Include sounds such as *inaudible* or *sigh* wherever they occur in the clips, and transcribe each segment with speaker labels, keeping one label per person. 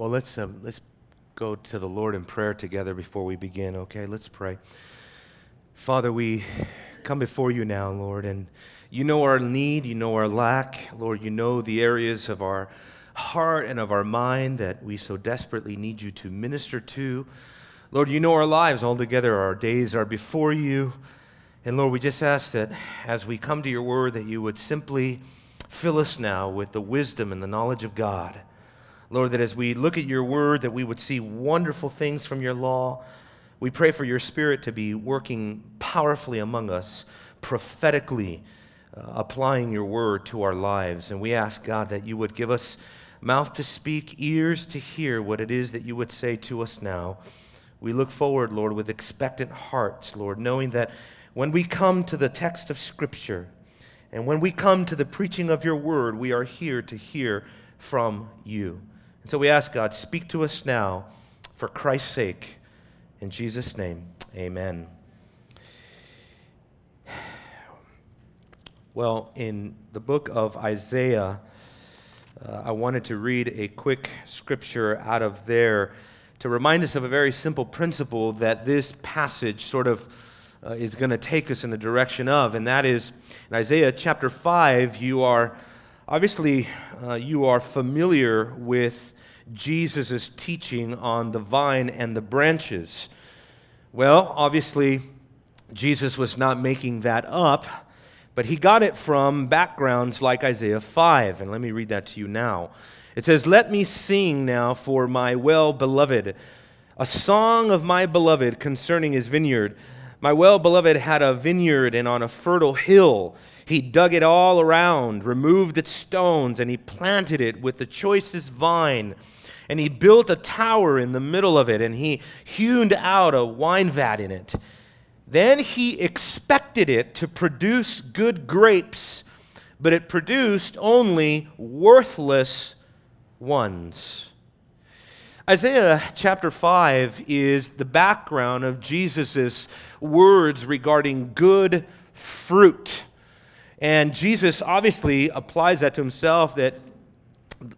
Speaker 1: Well, let's, um, let's go to the Lord in prayer together before we begin, okay? Let's pray. Father, we come before you now, Lord, and you know our need, you know our lack. Lord, you know the areas of our heart and of our mind that we so desperately need you to minister to. Lord, you know our lives altogether. Our days are before you. And Lord, we just ask that as we come to your word, that you would simply fill us now with the wisdom and the knowledge of God. Lord, that as we look at your word, that we would see wonderful things from your law. We pray for your spirit to be working powerfully among us, prophetically uh, applying your word to our lives. And we ask, God, that you would give us mouth to speak, ears to hear what it is that you would say to us now. We look forward, Lord, with expectant hearts, Lord, knowing that when we come to the text of Scripture and when we come to the preaching of your word, we are here to hear from you. So we ask God, speak to us now for Christ's sake. In Jesus' name, amen. Well, in the book of Isaiah, uh, I wanted to read a quick scripture out of there to remind us of a very simple principle that this passage sort of uh, is going to take us in the direction of, and that is in Isaiah chapter 5, you are obviously uh, you are familiar with Jesus' teaching on the vine and the branches. Well, obviously, Jesus was not making that up, but he got it from backgrounds like Isaiah 5. And let me read that to you now. It says, Let me sing now for my well beloved, a song of my beloved concerning his vineyard. My well beloved had a vineyard, and on a fertile hill he dug it all around, removed its stones, and he planted it with the choicest vine. And he built a tower in the middle of it, and he hewn out a wine vat in it. Then he expected it to produce good grapes, but it produced only worthless ones. Isaiah chapter 5 is the background of Jesus' words regarding good fruit. And Jesus obviously applies that to himself that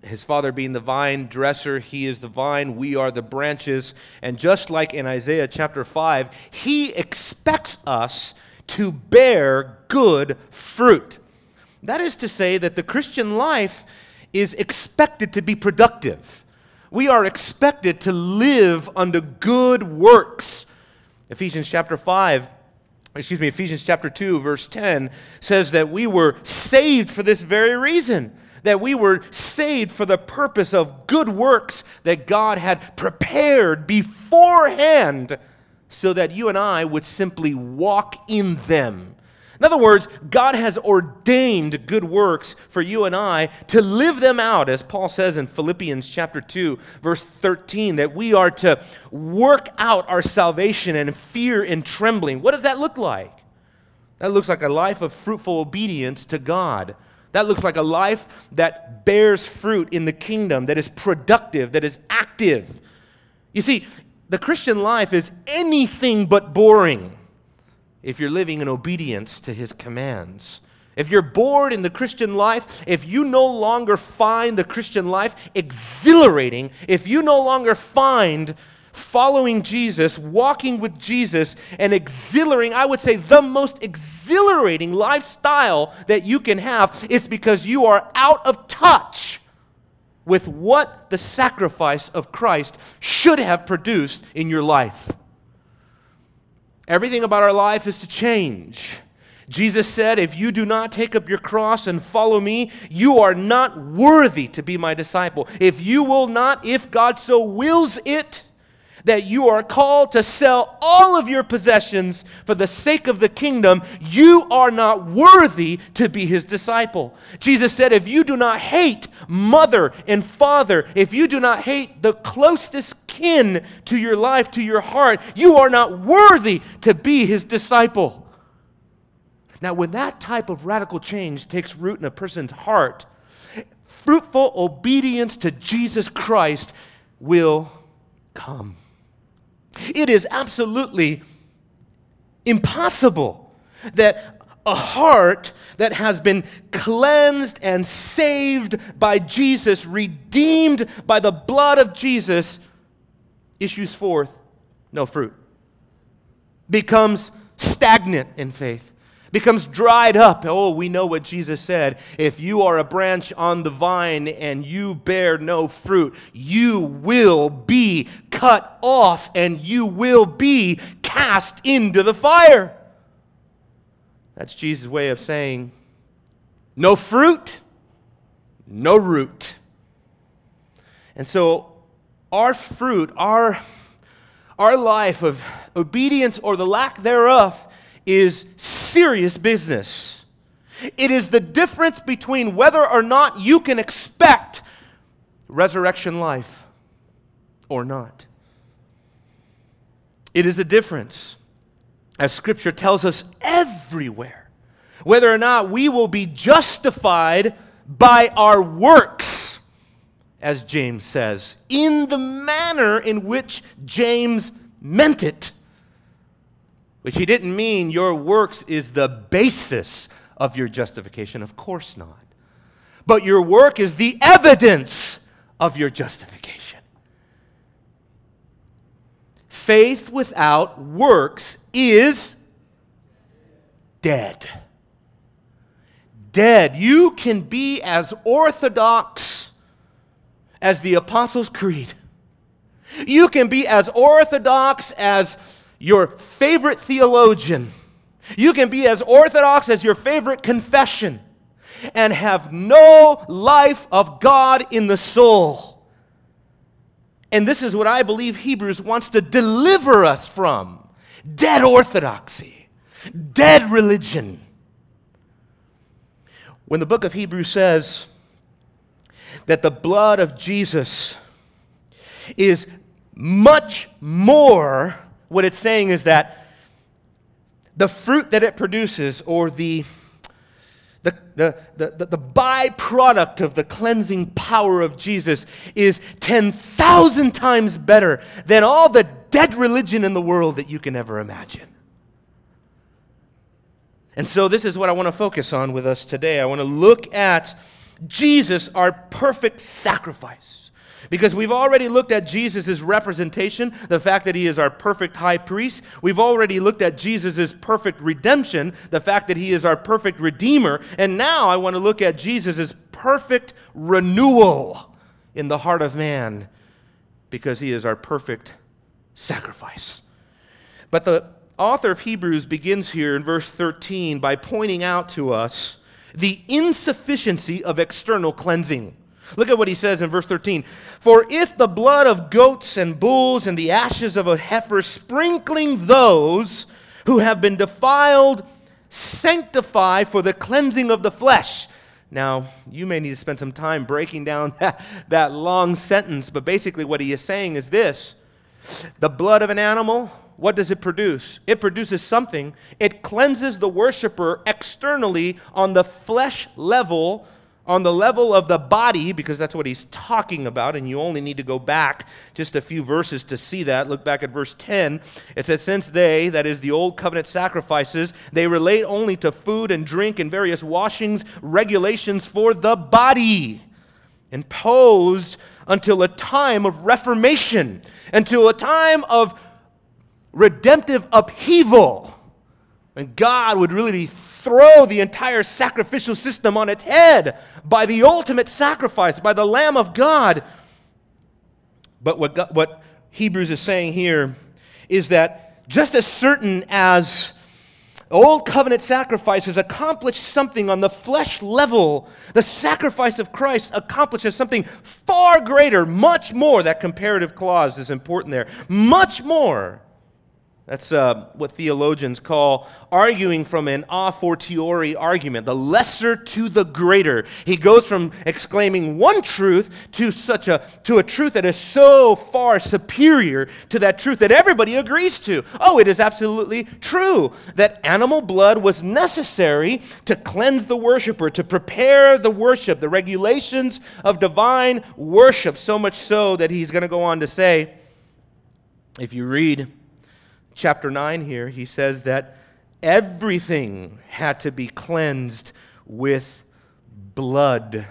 Speaker 1: his father being the vine dresser, he is the vine, we are the branches. And just like in Isaiah chapter 5, he expects us to bear good fruit. That is to say, that the Christian life is expected to be productive we are expected to live under good works. Ephesians chapter 5, excuse me, Ephesians chapter 2, verse 10 says that we were saved for this very reason. That we were saved for the purpose of good works that God had prepared beforehand so that you and I would simply walk in them. In other words, God has ordained good works for you and I to live them out, as Paul says in Philippians chapter 2, verse 13, that we are to work out our salvation in fear and trembling. What does that look like? That looks like a life of fruitful obedience to God. That looks like a life that bears fruit in the kingdom, that is productive, that is active. You see, the Christian life is anything but boring if you're living in obedience to his commands. If you're bored in the Christian life, if you no longer find the Christian life exhilarating, if you no longer find following Jesus, walking with Jesus, and exhilarating, I would say the most exhilarating lifestyle that you can have, it's because you are out of touch with what the sacrifice of Christ should have produced in your life. Everything about our life is to change. Jesus said, If you do not take up your cross and follow me, you are not worthy to be my disciple. If you will not, if God so wills it, that you are called to sell all of your possessions for the sake of the kingdom, you are not worthy to be his disciple. Jesus said, If you do not hate mother and father, if you do not hate the closest kin to your life, to your heart, you are not worthy to be his disciple. Now, when that type of radical change takes root in a person's heart, fruitful obedience to Jesus Christ will come. It is absolutely impossible that a heart that has been cleansed and saved by Jesus, redeemed by the blood of Jesus, issues forth no fruit, becomes stagnant in faith, becomes dried up. Oh, we know what Jesus said. If you are a branch on the vine and you bear no fruit, you will be cut off and you will be cast into the fire. That's Jesus' way of saying no fruit, no root. And so, our fruit, our, our life of obedience or the lack thereof, is serious business. It is the difference between whether or not you can expect resurrection life or not. It is a difference as Scripture tells us everywhere, whether or not we will be justified by our works, as James says, in the manner in which James meant it. Which he didn't mean your works is the basis of your justification. Of course not. But your work is the evidence of your justification. Faith without works is dead. Dead. You can be as orthodox as the Apostles' Creed. You can be as orthodox as your favorite theologian. You can be as orthodox as your favorite confession and have no life of God in the soul. And this is what I believe Hebrews wants to deliver us from dead orthodoxy, dead religion. When the book of Hebrews says that the blood of Jesus is much more, what it's saying is that the fruit that it produces, or the the, the, the, the, byproduct of the cleansing power of Jesus is 10,000 times better than all the dead religion in the world that you can ever imagine. And so, this is what I want to focus on with us today. I want to look at Jesus, our perfect sacrifice. Because we've already looked at Jesus' representation, the fact that he is our perfect high priest. We've already looked at Jesus' perfect redemption, the fact that he is our perfect redeemer. And now I want to look at Jesus' perfect renewal in the heart of man because he is our perfect sacrifice. But the author of Hebrews begins here in verse 13 by pointing out to us the insufficiency of external cleansing. Look at what he says in verse 13. For if the blood of goats and bulls and the ashes of a heifer, sprinkling those who have been defiled, sanctify for the cleansing of the flesh. Now, you may need to spend some time breaking down *laughs* that, that long sentence, but basically what he is saying is this the blood of an animal, what does it produce? It produces something. It cleanses the worshiper externally on the flesh level on the level of the body, because that's what he's talking about, and you only need to go back just a few verses to see that. Look back at verse 10. It says, Since they, that is the old covenant sacrifices, they relate only to food and drink and various washings, regulations for the body, imposed until a time of reformation, until a time of redemptive upheaval, And God would really be throw the entire sacrificial system on its head by the ultimate sacrifice, by the Lamb of God. But what, God, what Hebrews is saying here is that just as certain as Old covenant sacrifices accomplish something on the flesh level. The sacrifice of Christ accomplishes something far greater, much more. That comparative clause is important there. Much more that's uh, what theologians call arguing from an a fortiori argument, the lesser to the greater. He goes from exclaiming one truth to such a to a truth that is so far superior to that truth that everybody agrees to. Oh, it is absolutely true that animal blood was necessary to cleanse the worshiper, to prepare the worship, the regulations of divine worship, so much so that he's going to go on to say, if you read chapter 9 here, he says that everything had to be cleansed with blood.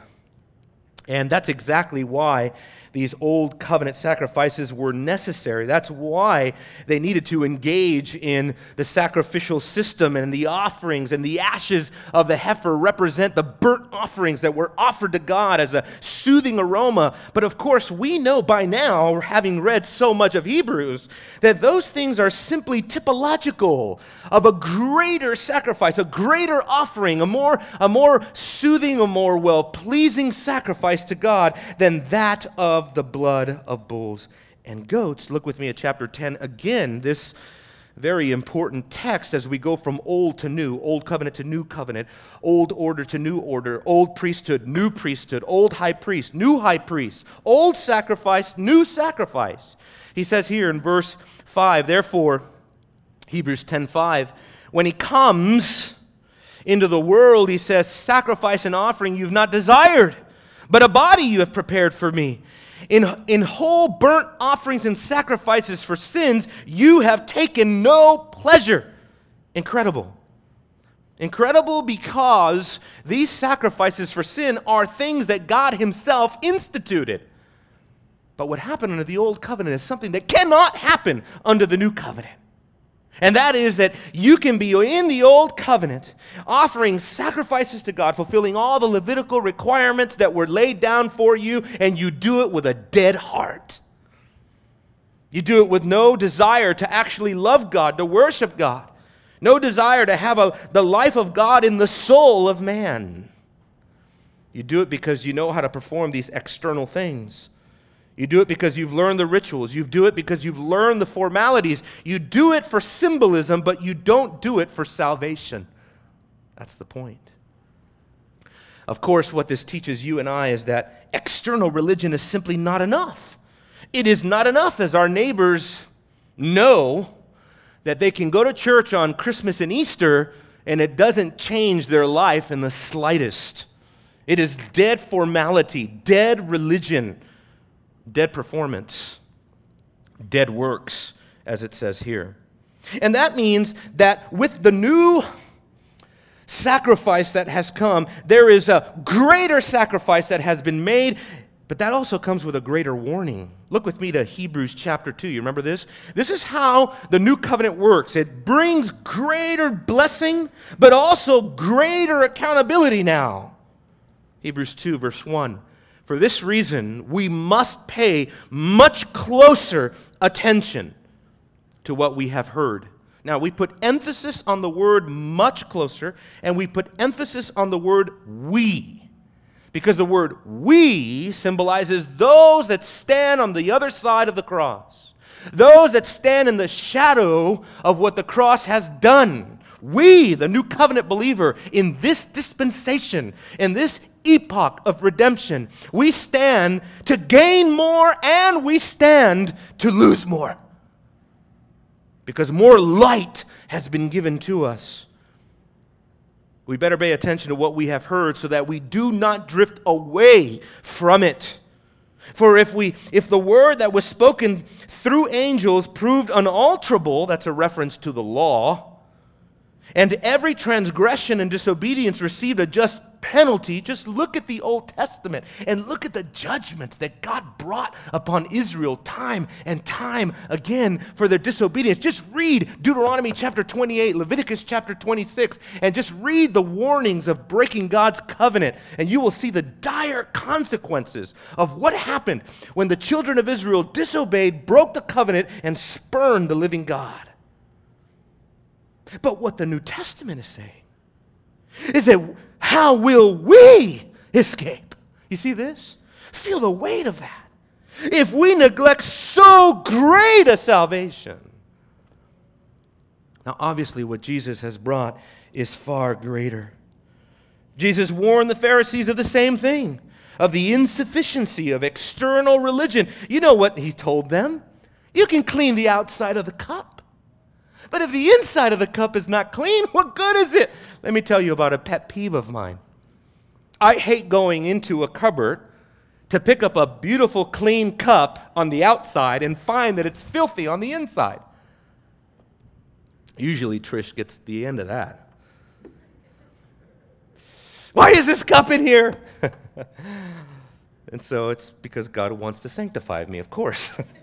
Speaker 1: And that's exactly why these old covenant sacrifices were necessary. That's why they needed to engage in the sacrificial system and the offerings, and the ashes of the heifer represent the burnt offerings that were offered to God as a soothing aroma. But of course, we know by now, having read so much of Hebrews, that those things are simply typological of a greater sacrifice, a greater offering, a more, a more soothing, a more well pleasing sacrifice to God than that of of the blood of bulls and goats. Look with me at chapter 10 again, this very important text as we go from old to new, old covenant to new covenant, old order to new order, old priesthood, new priesthood, old high priest, new high priest, old sacrifice, new sacrifice. He says here in verse 5, therefore, Hebrews 10:5, when he comes into the world, he says, sacrifice and offering you've not desired, but a body you have prepared for me. In, in whole burnt offerings and sacrifices for sins, you have taken no pleasure. Incredible. Incredible because these sacrifices for sin are things that God Himself instituted. But what happened under the old covenant is something that cannot happen under the new covenant. And that is that you can be in the old covenant, offering sacrifices to God, fulfilling all the Levitical requirements that were laid down for you, and you do it with a dead heart. You do it with no desire to actually love God, to worship God, no desire to have a, the life of God in the soul of man. You do it because you know how to perform these external things. You do it because you've learned the rituals. You do it because you've learned the formalities. You do it for symbolism, but you don't do it for salvation. That's the point. Of course, what this teaches you and I is that external religion is simply not enough. It is not enough, as our neighbors know that they can go to church on Christmas and Easter and it doesn't change their life in the slightest. It is dead formality, dead religion dead performance, dead works, as it says here. And that means that with the new sacrifice that has come, there is a greater sacrifice that has been made, but that also comes with a greater warning. Look with me to Hebrews chapter 2. You remember this? This is how the new covenant works it brings greater blessing, but also greater accountability now. Hebrews 2, verse 1. For this reason, we must pay much closer attention to what we have heard. Now, we put emphasis on the word much closer, and we put emphasis on the word we. Because the word we symbolizes those that stand on the other side of the cross, those that stand in the shadow of what the cross has done. We, the new covenant believer, in this dispensation, in this epoch of redemption, we stand to gain more and we stand to lose more. Because more light has been given to us. We better pay attention to what we have heard so that we do not drift away from it. For if we if the word that was spoken through angels proved unalterable, that's a reference to the law, and every transgression and disobedience received a just penalty. Just look at the Old Testament and look at the judgments that God brought upon Israel time and time again for their disobedience. Just read Deuteronomy chapter 28, Leviticus chapter 26, and just read the warnings of breaking God's covenant, and you will see the dire consequences of what happened when the children of Israel disobeyed, broke the covenant, and spurned the living God. But what the New Testament is saying is that how will we escape? You see this? Feel the weight of that. If we neglect so great a salvation. Now, obviously, what Jesus has brought is far greater. Jesus warned the Pharisees of the same thing, of the insufficiency of external religion. You know what he told them? You can clean the outside of the cup but if the inside of the cup is not clean, what good is it? Let me tell you about a pet peeve of mine. I hate going into a cupboard to pick up a beautiful, clean cup on the outside and find that it's filthy on the inside. Usually, Trish gets the end of that. Why is this cup in here? *laughs* and so it's because God wants to sanctify me, of course. *laughs*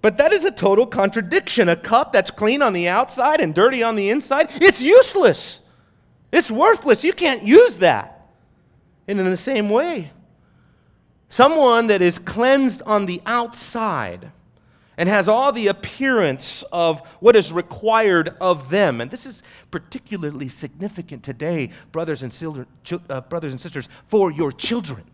Speaker 1: but that is a total contradiction. A cup that's clean on the outside and dirty on the inside, it's useless. It's worthless. You can't use that. And in the same way, someone that is cleansed on the outside and has all the appearance of what is required of them. And this is particularly significant today, brothers and, uh, brothers and sisters, for your children.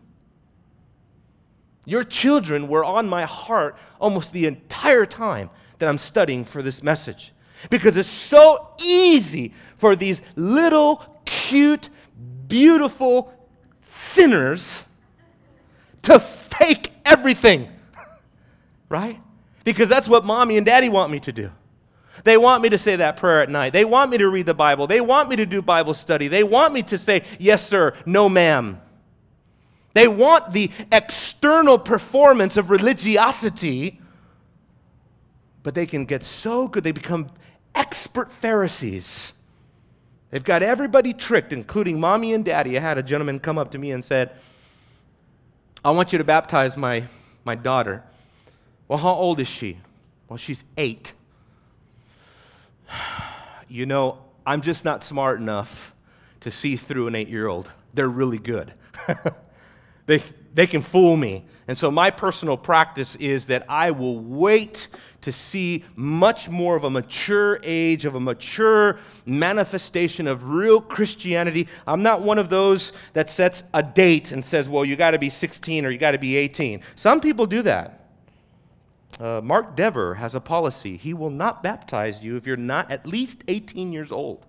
Speaker 1: Your children were on my heart almost the entire time that I'm studying for this message. Because it's so easy for these little, cute, beautiful sinners to fake everything. *laughs* right? because that's what mommy and daddy want me to do. They want me to say that prayer at night. They want me to read the Bible. They want me to do Bible study. They want me to say, yes, sir, no, ma'am. They want the external performance of religiosity, but they can get so good, they become expert Pharisees. They've got everybody tricked, including mommy and daddy. I had a gentleman come up to me and said, I want you to baptize my, my daughter. Well, how old is she? Well, she's eight. *sighs* You know, I'm just not smart enough to see through an eight year old. They're really good. *laughs* they, they can fool me. And so, my personal practice is that I will wait to see much more of a mature age, of a mature manifestation of real Christianity. I'm not one of those that sets a date and says, well, you got to be 16 or you got to be 18. Some people do that. Uh, Mark Dever has a policy. He will not baptize you if you're not at least 18 years old.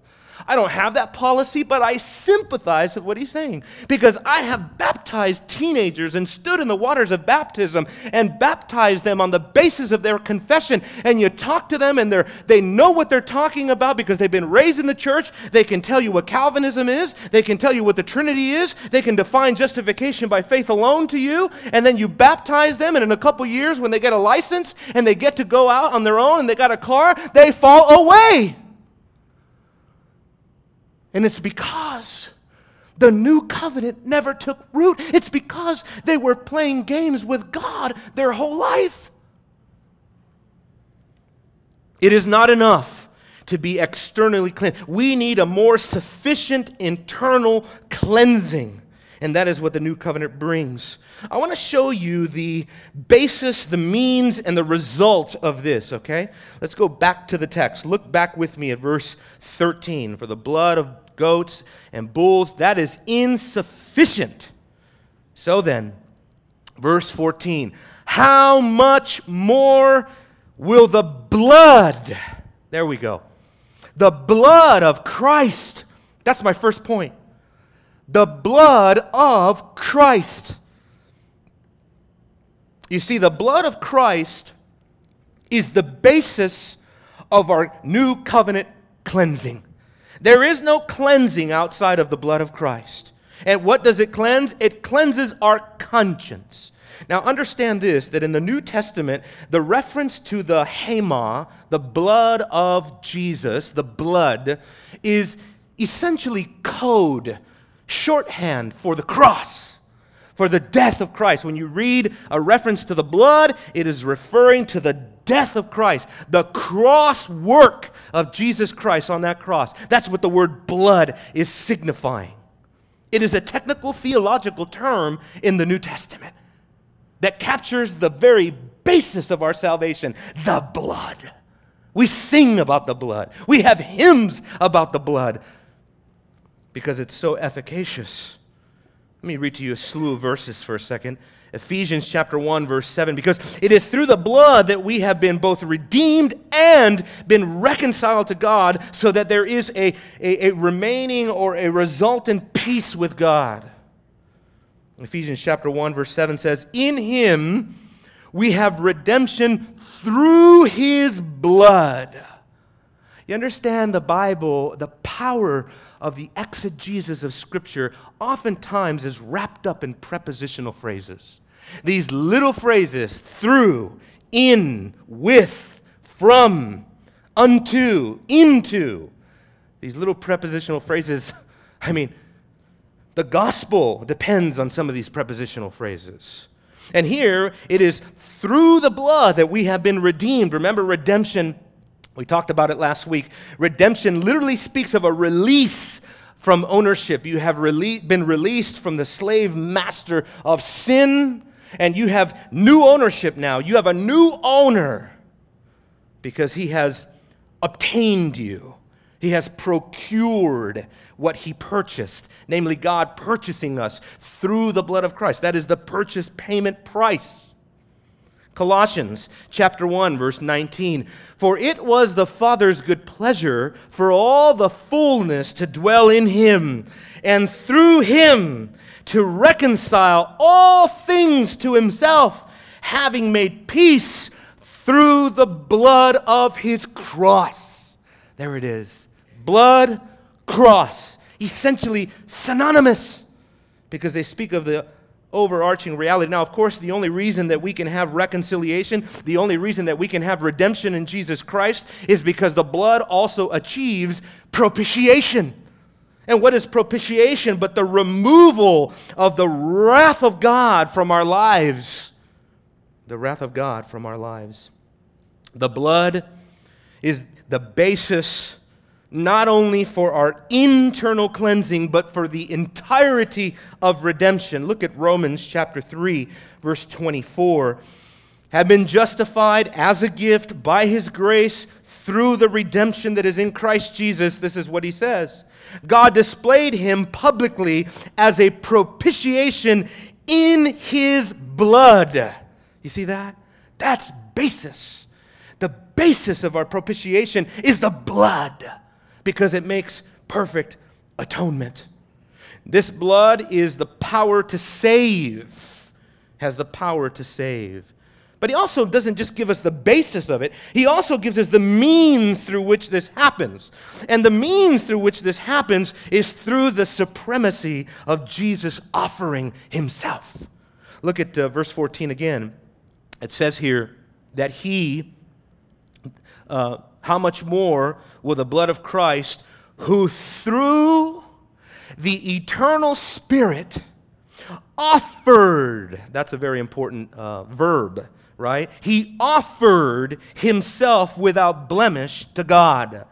Speaker 1: I don't have that policy, but I sympathize with what he's saying because I have baptized teenagers and stood in the waters of baptism and baptized them on the basis of their confession. And you talk to them and they they know what they're talking about because they've been raised in the church. They can tell you what Calvinism is, they can tell you what the Trinity is, they can define justification by faith alone to you. And then you baptize them, and in a couple years, when they get a license and they get to go out on their own and they got a car, they fall away. And it's because the new covenant never took root. It's because they were playing games with God their whole life. It is not enough to be externally cleansed. We need a more sufficient internal cleansing. And that is what the new covenant brings. I want to show you the basis, the means, and the result of this, okay? Let's go back to the text. Look back with me at verse 13. For the blood of goats and bulls, that is insufficient. So then, verse 14, how much more will the blood, there we go, the blood of Christ, that's my first point, the blood of Christ. You see, the blood of Christ is the basis of our new covenant cleansing. There is no cleansing outside of the blood of Christ. And what does it cleanse? It cleanses our conscience. Now, understand this that in the New Testament, the reference to the haima, the blood of Jesus, the blood, is essentially code, shorthand for the cross, for the death of Christ. When you read a reference to the blood, it is referring to the death of Christ, the cross work of Jesus Christ on that cross. That's what the word blood is signifying. It is a technical theological term in the New Testament that captures the very basis of our salvation the blood. We sing about the blood, we have hymns about the blood because it's so efficacious. Let me read to you a slew of verses for a second. Ephesians chapter 1 verse 7 because it is through the blood that we have been both redeemed and been reconciled to God so that there is a, a, a remaining or a resultant peace with God. Ephesians chapter 1 verse 7 says, "In him we have redemption through his blood." You understand the Bible, the power of the exegesis of Scripture oftentimes is wrapped up in prepositional phrases. These little phrases, through, in, with, from, unto, into. These little prepositional phrases, *laughs* I mean, the gospel depends on some of these prepositional phrases. And here it is through the blood that we have been redeemed. Remember, redemption, we talked about it last week. Redemption literally speaks of a release from ownership. You have rele- been released from the slave master of sin, and you have new ownership now. You have a new owner because he has obtained you, he has procured what he purchased, namely, God purchasing us through the blood of Christ. That is the purchase payment price. Colossians chapter 1 verse 19 For it was the Father's good pleasure for all the fullness to dwell in him and through him to reconcile all things to himself having made peace through the blood of his cross. There it is. Blood cross. Essentially synonymous because they speak of the overarching reality. Now, of course, the only reason that we can have reconciliation, the only reason that we can have redemption in Jesus Christ is because the blood also achieves propitiation. And what is propitiation but the removal of the wrath of God from our lives? The wrath of God from our lives. The blood is the basis not only for our internal cleansing, but for the entirety of redemption. Look at Romans chapter 3, verse 24. Have been justified as a gift by his grace through the redemption that is in Christ Jesus. This is what he says God displayed him publicly as a propitiation in his blood. You see that? That's basis. The basis of our propitiation is the blood because it makes perfect atonement. This blood is the power to save, has the power to save. But he also doesn't just give us the basis of it, he also gives us the means through which this happens. And the means through which this happens is through the supremacy of Jesus offering himself. Look at uh, verse 14 again. It says here that he, uh, how much more will the blood of Christ, who through the eternal Spirit offered, that's a very important uh, verb, right? He offered himself without blemish to God.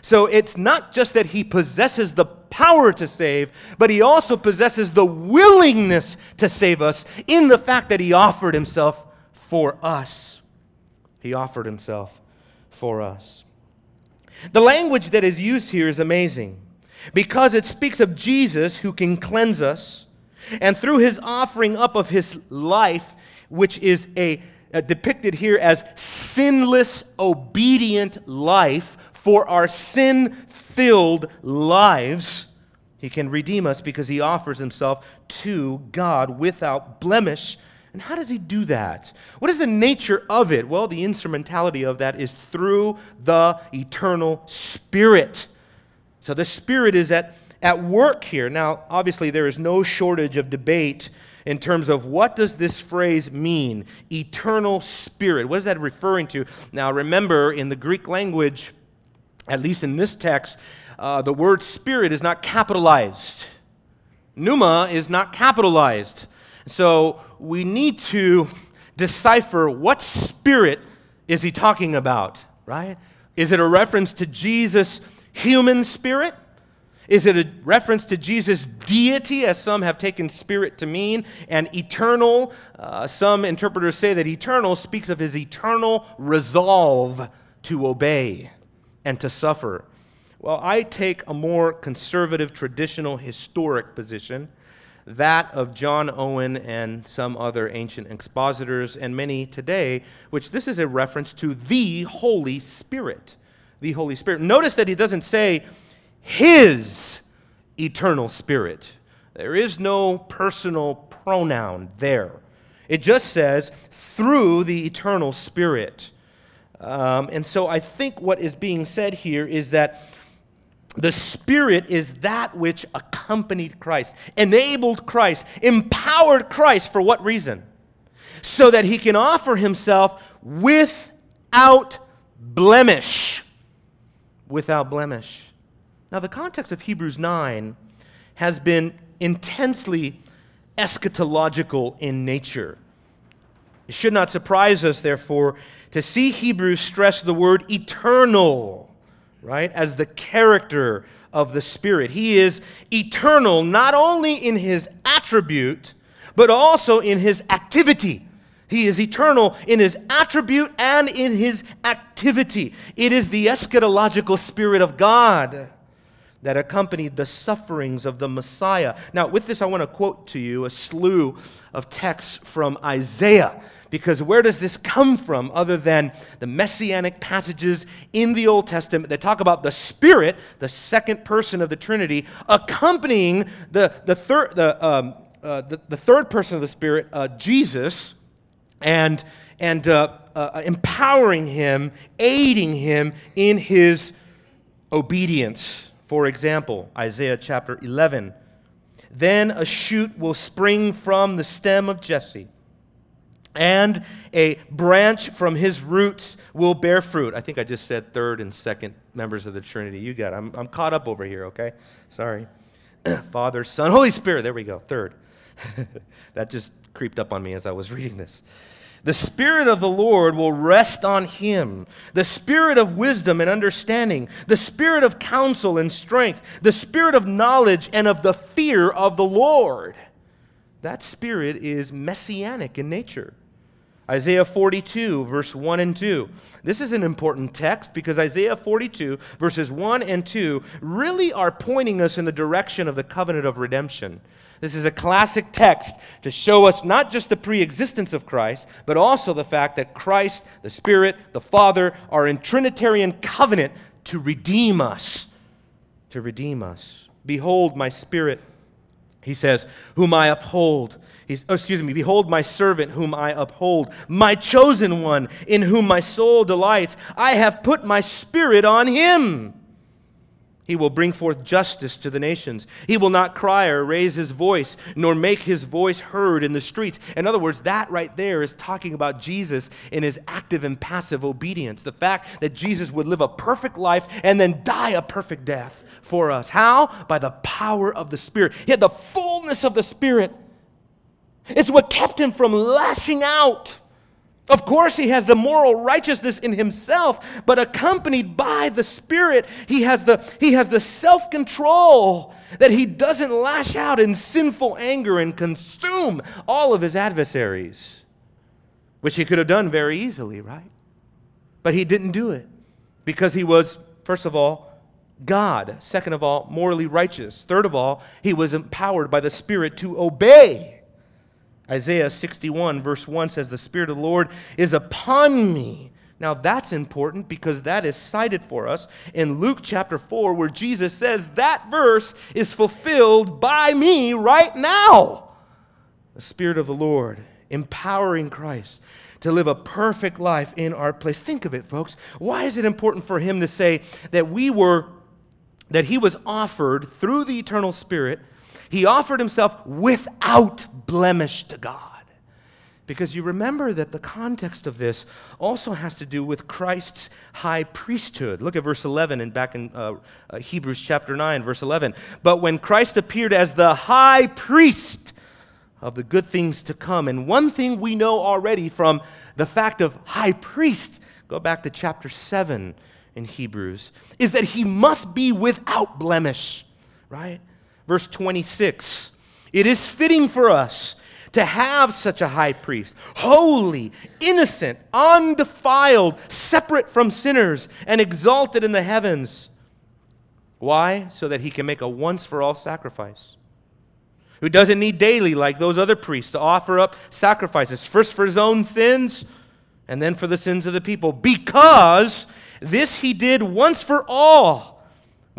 Speaker 1: So it's not just that he possesses the power to save, but he also possesses the willingness to save us in the fact that he offered himself for us. He offered himself for us. The language that is used here is amazing because it speaks of Jesus who can cleanse us, and through his offering up of his life, which is a, a depicted here as sinless, obedient life for our sin filled lives, he can redeem us because he offers himself to God without blemish and how does he do that? What is the nature of it? Well, the instrumentality of that is through the eternal Spirit. So the Spirit is at, at work here. Now, obviously, there is no shortage of debate in terms of what does this phrase mean eternal spirit what is that referring to now remember in the greek language at least in this text uh, the word spirit is not capitalized pneuma is not capitalized so we need to decipher what spirit is he talking about, right? Is it a reference to Jesus' human spirit? Is it a reference to Jesus' deity, as some have taken spirit to mean, and eternal? Uh, some interpreters say that eternal speaks of his eternal resolve to obey and to suffer. Well, I take a more conservative, traditional, historic position that of John Owen and some other ancient expositors, and many today, which this is a reference to the Holy Spirit. The Holy Spirit. Notice that he doesn't say his eternal spirit. There is no personal pronoun there. It just says through the eternal spirit. Um, and so I think what is being said here is that the Spirit is that which accompanied Christ, enabled Christ, empowered Christ for what reason? So that he can offer himself without blemish. without blemish. Now, the context of Hebrews 9 has been intensely eschatological in nature. It should not surprise us, therefore, to see Hebrews stress the word eternal, right, as the character of the Spirit. He is eternal not only in his attribute, but also in his activity. He is eternal in his attribute and in his activity. It is the eschatological Spirit of God that accompanied the sufferings of the Messiah. Now, with this, I want to quote to you a slew of texts from Isaiah. Because where does this come from other than the messianic passages in the Old Testament that talk about the Spirit, the second person of the Trinity, accompanying the, the, third, the, um, uh, the, the, third person of the Spirit, uh, Jesus, and, and uh, uh, empowering him, aiding him in his obedience. For example, Isaiah chapter 11. Then a shoot will spring from the stem of Jesse, and a branch from his roots will bear fruit. I think I just said third and second members of the Trinity. You got it. I'm, I'm caught up over here, okay? Sorry. *clears throat* Father, Son, Holy Spirit. There we go. Third. *laughs* that just creeped up on me as I was reading this. The Spirit of the Lord will rest on him. The Spirit of wisdom and understanding, the Spirit of counsel and strength, the Spirit of knowledge and of the fear of the Lord. That Spirit is messianic in nature. Isaiah 42, verse 1 and 2. This is an important text because Isaiah 42, verses 1 and 2, really are pointing us in the direction of the covenant of redemption. This is a classic text to show us not just the pre existence of Christ, but also the fact that Christ, the Spirit, the Father are in Trinitarian covenant to redeem us. To redeem us. Behold, my Spirit, he says, whom I uphold. He's, oh, excuse me, behold my servant whom I uphold, my chosen one in whom my soul delights. I have put my spirit on him. He will bring forth justice to the nations. He will not cry or raise his voice, nor make his voice heard in the streets. In other words, that right there is talking about Jesus in his active and passive obedience. The fact that Jesus would live a perfect life and then die a perfect death for us. How? By the power of the Spirit. He had the fullness of the Spirit. It's what kept him from lashing out of course, he has the moral righteousness in himself, but accompanied by the Spirit, he has the, he has the self control that he doesn't lash out in sinful anger and consume all of his adversaries, which he could have done very easily, right? But he didn't do it because he was, first of all, God. Second of all, morally righteous. Third of all, he was empowered by the Spirit to obey. Isaiah 61, verse 1 says, The Spirit of the Lord is upon me. Now that's important because that is cited for us in Luke chapter 4, where Jesus says that verse is fulfilled by me right now. The Spirit of the Lord empowering Christ to live a perfect life in our place. Think of it, folks. Why is it important for him to say that we were, that he was offered through the eternal Spirit he offered himself without blemish to God. Because you remember that the context of this also has to do with Christ's high priesthood. Look at verse 11 and back in uh, uh, Hebrews chapter 9, verse 11. But when Christ appeared as the high priest of the good things to come, and one thing we know already from the fact of high priest, go back to chapter 7 in Hebrews, is that he must be without blemish, right? Verse 26 It is fitting for us to have such a high priest, holy, innocent, undefiled, separate from sinners, and exalted in the heavens. Why? So that he can make a once for all sacrifice. Who doesn't need daily, like those other priests, to offer up sacrifices, first for his own sins and then for the sins of the people. Because this he did once for all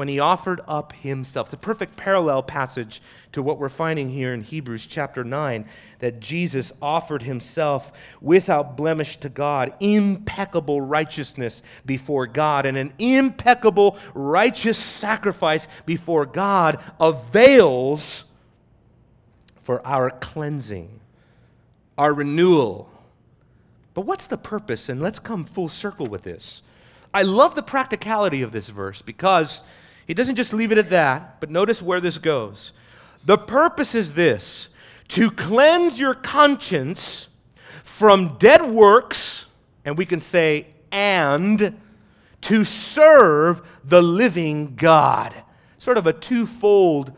Speaker 1: when he offered up himself. The perfect parallel passage to what we're finding here in Hebrews chapter 9 that Jesus offered himself without blemish to God, impeccable righteousness before God, and an impeccable righteous sacrifice before God avails for our cleansing, our renewal. But what's the purpose? And let's come full circle with this I love the practicality of this verse because he doesn't just leave it at that, but notice where this goes. The purpose is this to cleanse your conscience from dead works, and we can say, and to serve the living God. Sort of a twofold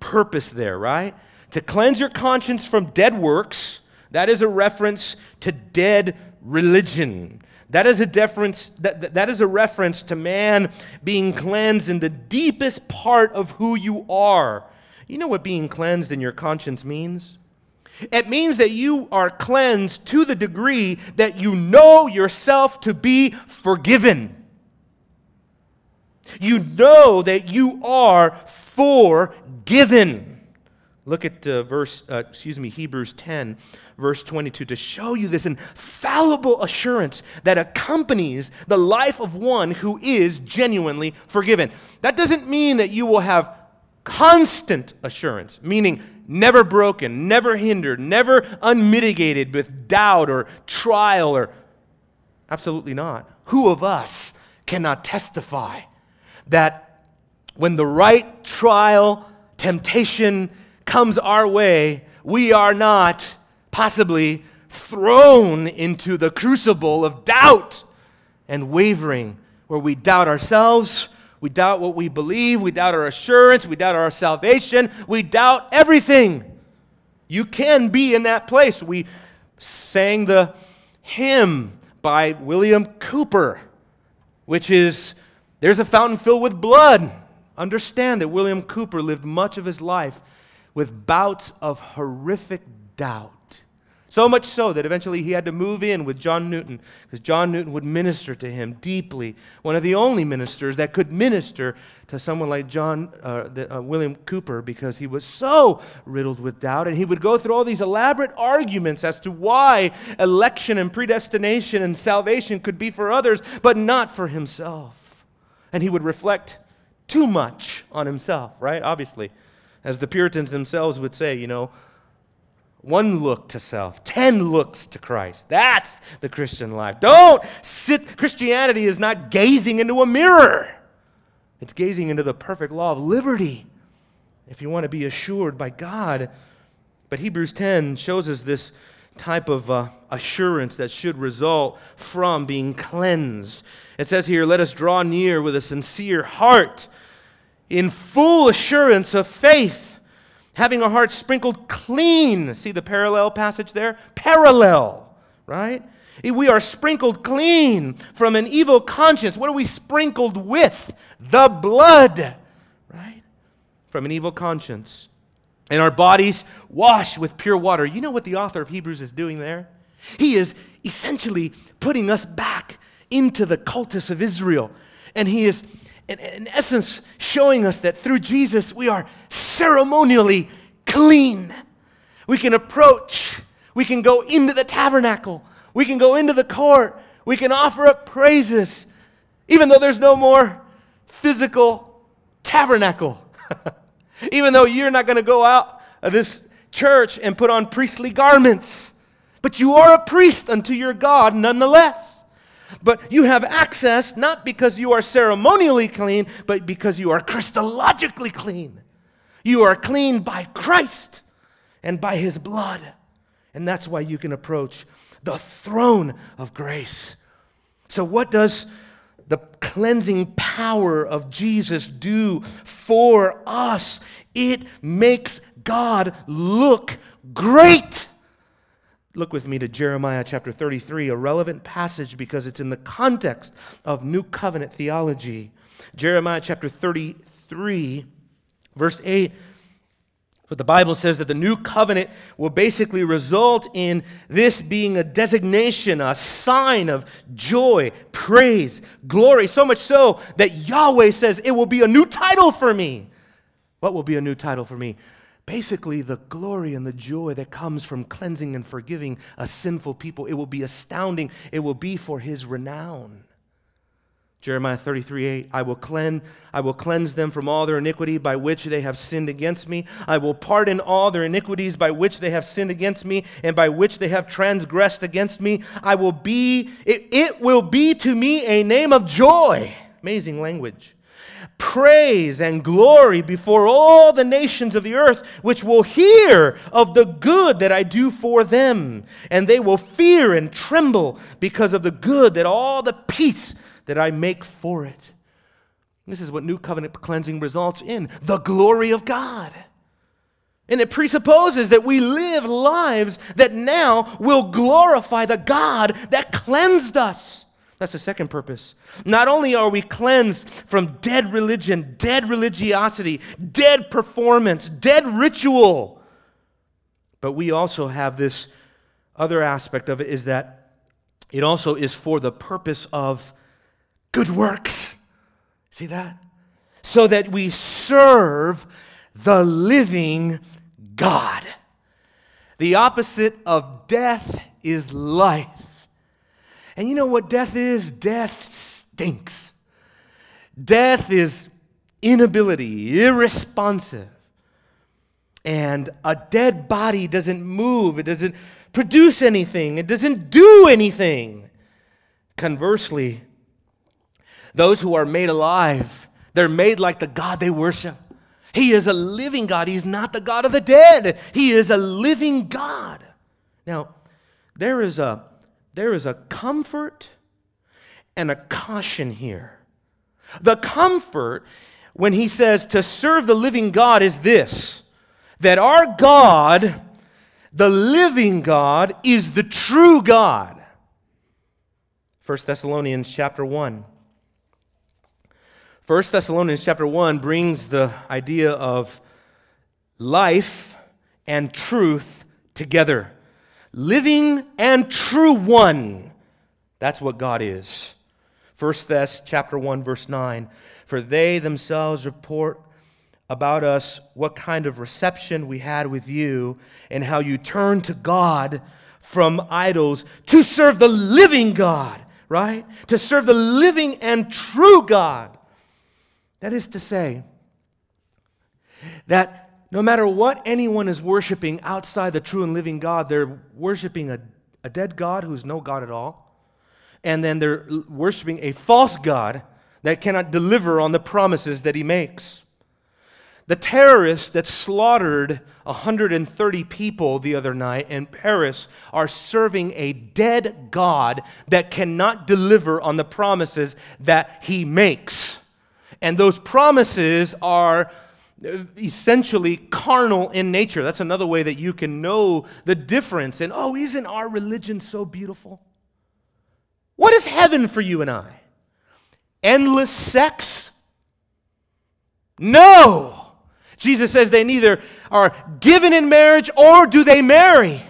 Speaker 1: purpose there, right? To cleanse your conscience from dead works, that is a reference to dead religion. That is a deference, that, that, is a reference to man being cleansed in the deepest part of who you are. You know what being cleansed in your conscience means? It means that you are cleansed to the degree that you know yourself to be forgiven. You know that you are forgiven. Look at uh, verse, uh, excuse me, Hebrews 10, verse 22, to show you this infallible assurance that accompanies the life of one who is genuinely forgiven. That doesn't mean that you will have constant assurance, meaning never broken, never hindered, never unmitigated with doubt or trial or. Absolutely not. Who of us cannot testify that when the right trial, temptation, comes our way, we are not possibly thrown into the crucible of doubt and wavering, where we doubt ourselves, we doubt what we believe, we doubt our assurance, we doubt our salvation, we doubt everything. You can be in that place. We sang the hymn by William Cowper, which is There's a fountain filled with blood. Understand that William Cowper lived much of his life with bouts of horrific doubt. So much so that eventually he had to move in with John Newton because John Newton would minister to him deeply. One of the only ministers that could minister to someone like John uh, the, uh, William Cowper because he was so riddled with doubt. And he would go through all these elaborate arguments as to why election and predestination and salvation could be for others, but not for himself. And he would reflect too much on himself, right? Obviously. As the Puritans themselves would say, you know, one look to self, ten looks to Christ. That's the Christian life. Don't sit, Christianity is not gazing into a mirror, it's gazing into the perfect law of liberty if you want to be assured by God. But Hebrews 10 shows us this type of uh, assurance that should result from being cleansed. It says here, Let us draw near with a sincere heart in full assurance of faith, having our hearts sprinkled clean. See the parallel passage there? Parallel, right? We are sprinkled clean from an evil conscience. What are we sprinkled with? The blood, right? From an evil conscience. And our bodies washed with pure water. You know what the author of Hebrews is doing there? He is essentially putting us back into the cultus of Israel. And he is in, in essence, showing us that through Jesus we are ceremonially clean. We can approach, we can go into the tabernacle, we can go into the court, we can offer up praises, even though there's no more physical tabernacle. *laughs* even though you're not going to go out of this church and put on priestly garments, but you are a priest unto your God nonetheless. But you have access not because you are ceremonially clean, but because you are Christologically clean. You are clean by Christ and by his blood. And that's why you can approach the throne of grace. So, what does the cleansing power of Jesus do for us? It makes God look great. Look with me to Jeremiah chapter 33, a relevant passage because it's in the context of New Covenant theology. Jeremiah chapter 33, verse 8. But the Bible says that the new covenant will basically result in this being a designation, a sign of joy, praise, glory, so much so that Yahweh says it will be a new title for me. What will be a new title for me? Basically the glory and the joy that comes from cleansing and forgiving a sinful people. It will be astounding. It will be for his renown. Jeremiah 33 8, I will, cleanse, I will cleanse them from all their iniquity by which they have sinned against me. I will pardon all their iniquities by which they have sinned against me and by which they have transgressed against me. I will be, it, it will be to me a name of joy. Amazing language. Praise and glory before all the nations of the earth, which will hear of the good that I do for them. And they will fear and tremble because of the good that all the peace that I make for it. This is what new covenant cleansing results in the glory of God. And it presupposes that we live lives that now will glorify the God that cleansed us. That's the second purpose. Not only are we cleansed from dead religion, dead religiosity, dead performance, dead ritual, but we also have this other aspect of it is that it also is for the purpose of good works. See that? So that we serve the living God. The opposite of death is life. And you know what death is? Death stinks. Death is inability, irresponsive. And a dead body doesn't move, it doesn't produce anything, it doesn't do anything. Conversely, those who are made alive, they're made like the God they worship. He is a living God. He's not the God of the dead. He is a living God. Now, there is a, there is a comfort and a caution here. The comfort when he says to serve the living God is this that our God, the living God, is the true God. 1 Thessalonians chapter 1. 1 Thessalonians chapter 1 brings the idea of life and truth together. Living and true one. That's what God is. First Thess chapter 1 verse 9. For they themselves report about us what kind of reception we had with you and how you turned to God from idols to serve the living God, right? To serve the living and true God that is to say, that no matter what anyone is worshiping outside the true and living God, they're worshiping a, a dead God who's no God at all. And then they're worshiping a false God that cannot deliver on the promises that he makes. The terrorists that slaughtered 130 people the other night in Paris are serving a dead God that cannot deliver on the promises that he makes. And those promises are essentially carnal in nature. That's another way that you can know the difference. And oh, isn't our religion so beautiful? What is heaven for you and I? Endless sex? No. Jesus says they neither are given in marriage or do they marry.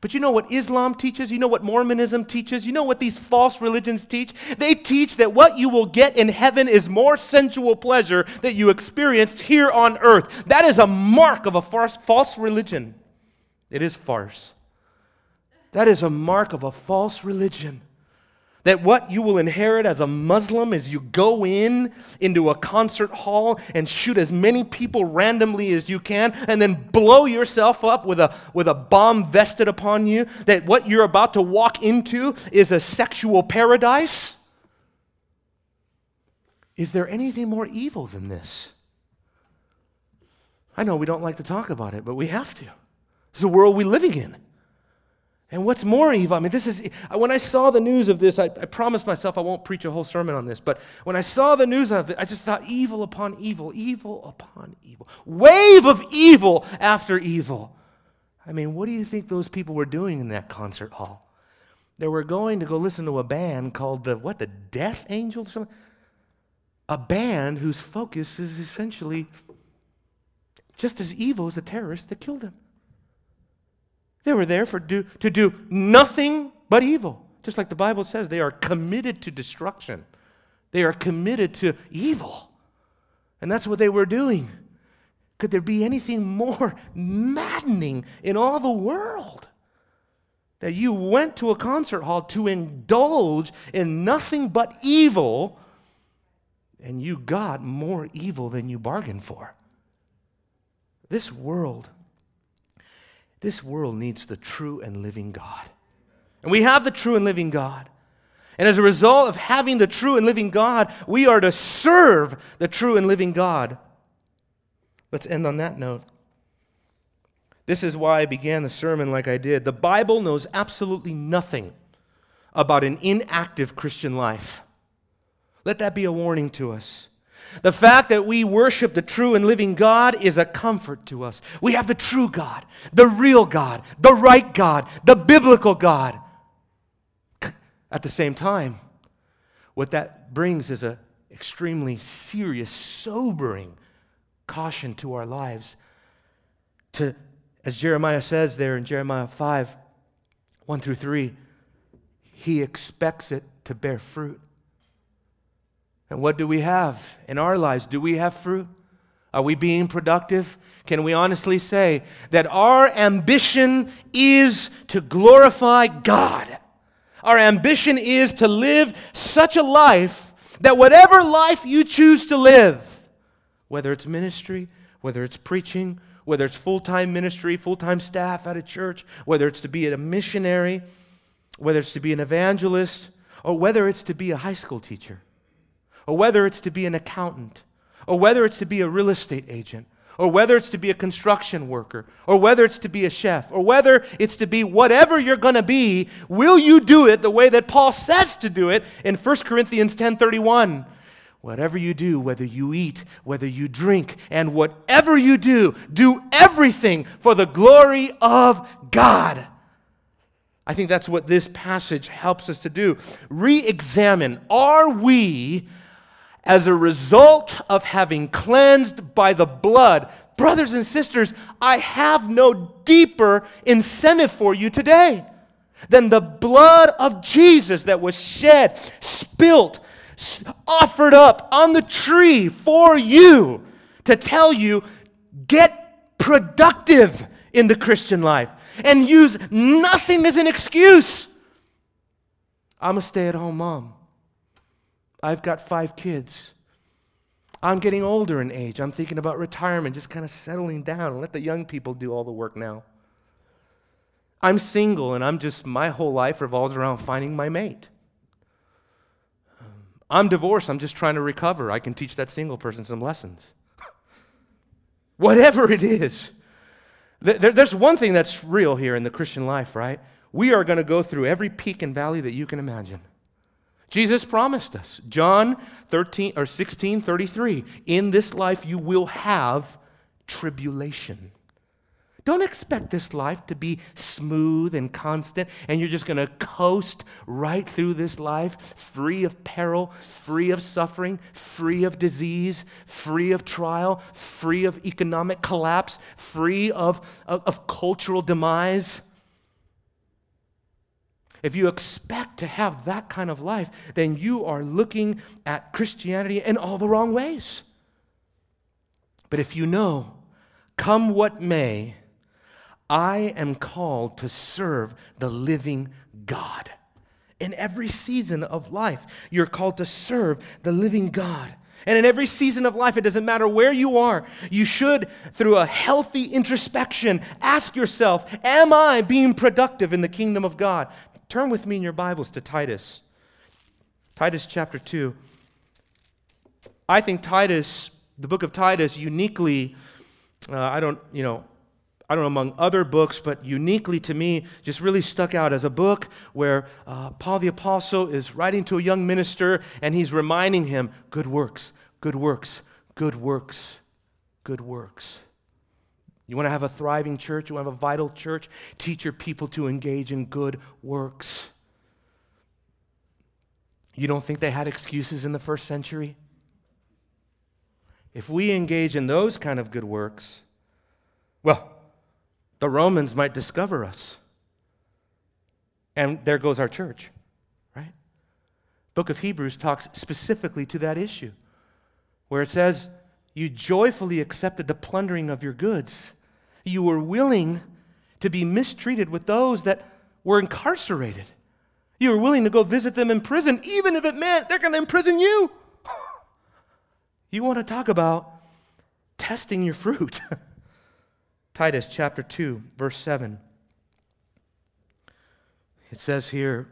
Speaker 1: But you know what Islam teaches? You know what Mormonism teaches? You know what these false religions teach? They teach that what you will get in heaven is more sensual pleasure that you experienced here on earth. That is a mark of a farce, false religion. It is farce. That is a mark of a false religion that what you will inherit as a Muslim is you go in into a concert hall and shoot as many people randomly as you can and then blow yourself up with a, with a bomb vested upon you, that what you're about to walk into is a sexual paradise? Is there anything more evil than this? I know we don't like to talk about it, but we have to. It's the world we're living in. And what's more evil, I mean, this is, when I saw the news of this, I, I, promised myself I won't preach a whole sermon on this, but when I saw the news of it, I just thought evil upon evil, evil upon evil, wave of evil after evil. I mean, what do you think those people were doing in that concert hall? They were going to go listen to a band called the, what, the Death Angels? A band whose focus is essentially just as evil as the terrorists that killed them. They were there for do, to do nothing but evil. Just like the Bible says, they are committed to destruction. They are committed to evil. And that's what they were doing. Could there be anything more maddening in all the world? That you went to a concert hall to indulge in nothing but evil and you got more evil than you bargained for. This world, this world needs the true and living God. And we have the true and living God. And as a result of having the true and living God, we are to serve the true and living God. Let's end on that note. This is why I began the sermon like I did. The Bible knows absolutely nothing about an inactive Christian life. Let that be a warning to us. The fact that we worship the true and living God is a comfort to us. We have the true God, the real God, the right God, the biblical God. *clears throat* At the same time, what that brings is an extremely serious, sobering caution to our lives. To, as Jeremiah says there in Jeremiah 5 1 through 3, he expects it to bear fruit. And what do we have in our lives? Do we have fruit? Are we being productive? Can we honestly say that our ambition is to glorify God? Our ambition is to live such a life that whatever life you choose to live, whether it's ministry, whether it's preaching, whether it's full time ministry, full time staff at a church, whether it's to be a missionary, whether it's to be an evangelist, or whether it's to be a high school teacher, or whether it's to be an accountant, or whether it's to be a real estate agent, or whether it's to be a construction worker, or whether it's to be a chef, or whether it's to be whatever you're going to be, will you do it the way that Paul says to do it in 1 Corinthians 10:31? Whatever you do, whether you eat, whether you drink, and whatever you do, do everything for the glory of God. I think that's what this passage helps us to do. Re examine are we as a result of having cleansed by the blood. Brothers and sisters, I have no deeper incentive for you today than the blood of Jesus that was shed, spilt, offered up on the tree for you to tell you get productive in the Christian life and use nothing as an excuse. I'm a stay at home mom. I've got five kids. I'm getting older in age. I'm thinking about retirement, just kind of settling down and let the young people do all the work now. I'm single and I'm just, my whole life revolves around finding my mate. I'm divorced. I'm just trying to recover. I can teach that single person some lessons. *laughs* Whatever it is. There's one thing that's real here in the Christian life, right? We are going to go through every peak and valley that you can imagine. Jesus promised us. John 13 or 16, 33. In this life you will have tribulation. Don't expect this life to be smooth and constant and you're just going to coast right through this life free of peril, free of suffering, free of disease, free of trial, free of economic collapse, free of, of, of cultural demise. If you expect to have that kind of life, then you are looking at Christianity in all the wrong ways. But if you know, come what may, I am called to serve the living God. In every season of life, you're called to serve the living God. And in every season of life, it doesn't matter where you are, you should, through a healthy introspection, ask yourself Am I being productive in the kingdom of God? Turn with me in your Bibles to Titus. Titus chapter 2. I think Titus, the book of Titus, uniquely, uh, I don't, you know, I don't know, among other books, but uniquely to me, just really stuck out as a book where uh, Paul the Apostle is writing to a young minister and he's reminding him good works, good works, good works, good works. You want to have a thriving church? You want to have a vital church? Teach your people to engage in good works. You don't think they had excuses in the first century? If we engage in those kind of good works, well, the Romans might discover us. And there goes our church, right? Book of Hebrews talks specifically to that issue, where it says, You joyfully accepted the plundering of your goods you were willing to be mistreated with those that were incarcerated. You were willing to go visit them in prison, even if it meant they're going to imprison you. *laughs* You want to talk about testing your fruit. *laughs* Titus chapter 2, verse 7. It says here,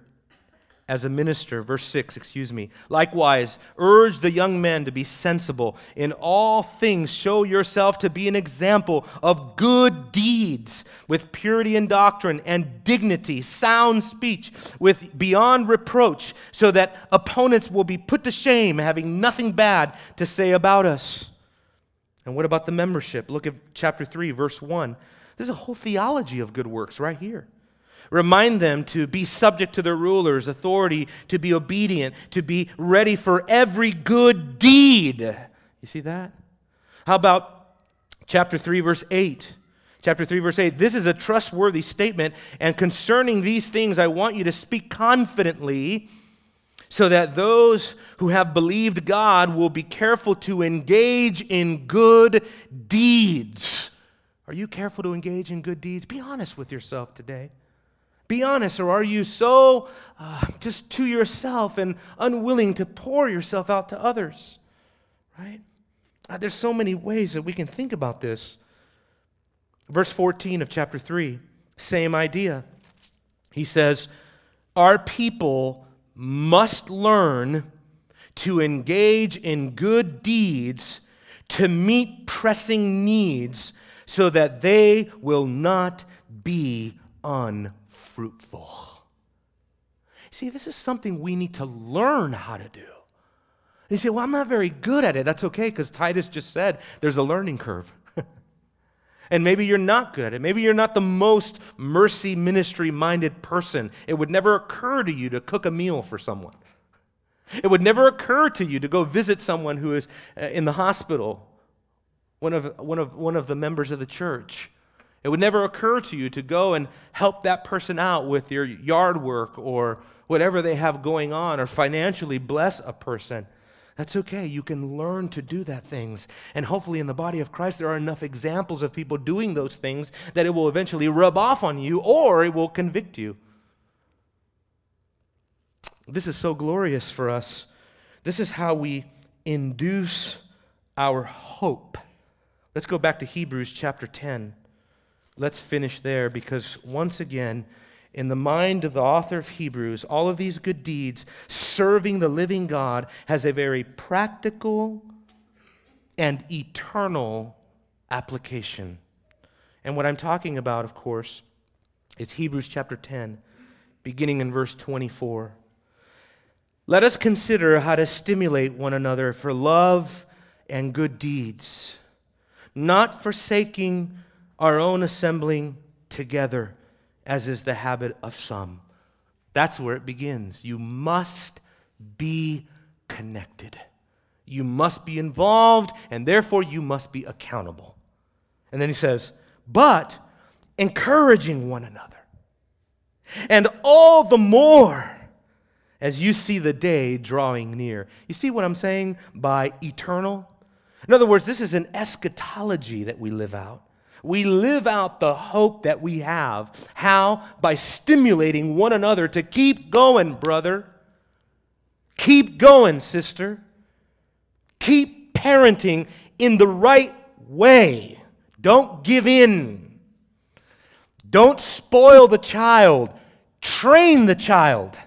Speaker 1: as a minister, verse 6, excuse me. Likewise, urge the young men to be sensible. In all things, show yourself to be an example of good deeds, with purity in doctrine and dignity, sound speech, with beyond reproach, so that opponents will be put to shame, having nothing bad to say about us. And what about the membership? Look at chapter 3, verse 1. There's a whole theology of good works right here. Remind them to be subject to their rulers, authority, to be obedient, to be ready for every good deed. You see that? How about chapter 3, verse 8? Chapter 3, verse 8. This is a trustworthy statement, and concerning these things, I want you to speak confidently so that those who have believed God will be careful to engage in good deeds. Are you careful to engage in good deeds? Be honest with yourself today. Be honest, or are you so uh, just to yourself and unwilling to pour yourself out to others? Right? Uh, there's so many ways that we can think about this. Verse 14 of chapter 3, same idea. He says, Our people must learn to engage in good deeds to meet pressing needs so that they will not be unfruitful fruitful. See, this is something we need to learn how to do. You say, well, I'm not very good at it. That's okay, because Titus just said there's a learning curve. *laughs* and maybe you're not good at it. Maybe you're not the most mercy ministry minded person. It would never occur to you to cook a meal for someone. It would never occur to you to go visit someone who is uh, in the hospital, one of, one of, one of the members of the church. It would never occur to you to go and help that person out with your yard work or whatever they have going on or financially bless a person. That's okay. You can learn to do that things. And hopefully in the body of Christ there are enough examples of people doing those things that it will eventually rub off on you or it will convict you. This is so glorious for us. This is how we induce our hope. Let's go back to Hebrews chapter 10. Let's finish there because once again, in the mind of the author of Hebrews, all of these good deeds serving the living God has a very practical and eternal application. And what I'm talking about, of course, is Hebrews chapter 10, beginning in verse 24. Let us consider how to stimulate one another for love and good deeds, not forsaking our own assembling together, as is the habit of some. That's where it begins. You must be connected. You must be involved, and therefore you must be accountable. And then he says, but encouraging one another. And all the more as you see the day drawing near. You see what I'm saying by eternal? In other words, this is an eschatology that we live out. We live out the hope that we have. How? By stimulating one another to keep going, brother. Keep going, sister. Keep parenting in the right way. Don't give in. Don't spoil the child. Train the child.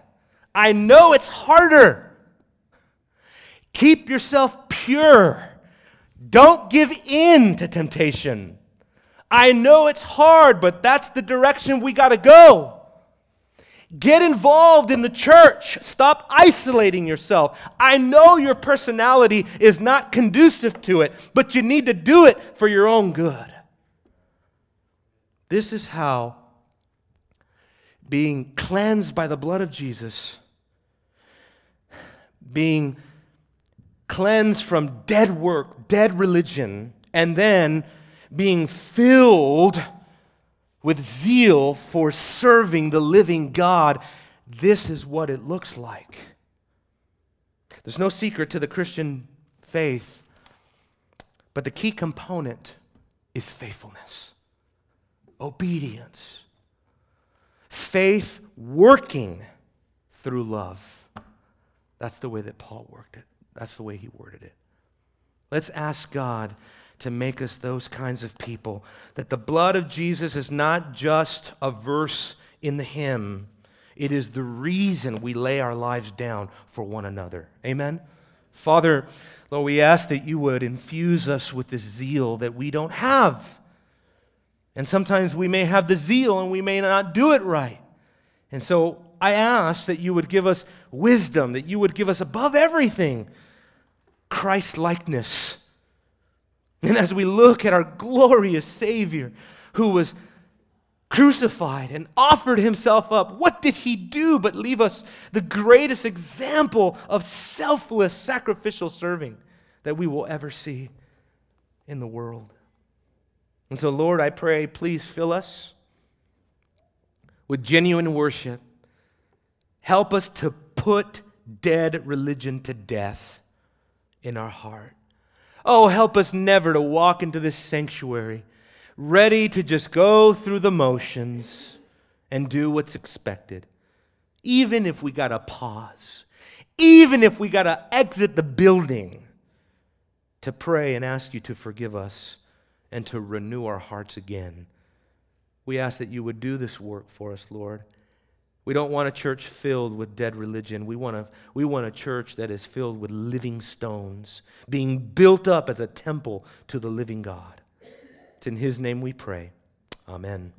Speaker 1: I know it's harder. Keep yourself pure. Don't give in to temptation. I know it's hard, but that's the direction we got to go. Get involved in the church. Stop isolating yourself. I know your personality is not conducive to it, but you need to do it for your own good. This is how being cleansed by the blood of Jesus, being cleansed from dead work, dead religion, and then being filled with zeal for serving the living God, this is what it looks like. There's no secret to the Christian faith, but the key component is faithfulness, obedience, faith working through love. That's the way that Paul worked it. That's the way he worded it. Let's ask God to make us those kinds of people. That the blood of Jesus is not just a verse in the hymn, it is the reason we lay our lives down for one another. Amen? Father, Lord, we ask that you would infuse us with this zeal that we don't have. And sometimes we may have the zeal and we may not do it right. And so I ask that you would give us wisdom, that you would give us above everything Christ likeness. And as we look at our glorious Savior who was crucified and offered himself up, what did he do but leave us the greatest example of selfless sacrificial serving that we will ever see in the world? And so, Lord, I pray, please fill us with genuine worship. Help us to put dead religion to death in our heart. Oh, help us never to walk into this sanctuary ready to just go through the motions and do what's expected. Even if we got to pause, even if we got to exit the building to pray and ask you to forgive us and to renew our hearts again. We ask that you would do this work for us, Lord. We don't want a church filled with dead religion. We want, a, we want a church that is filled with living stones, being built up as a temple to the living God. It's in His name we pray. Amen.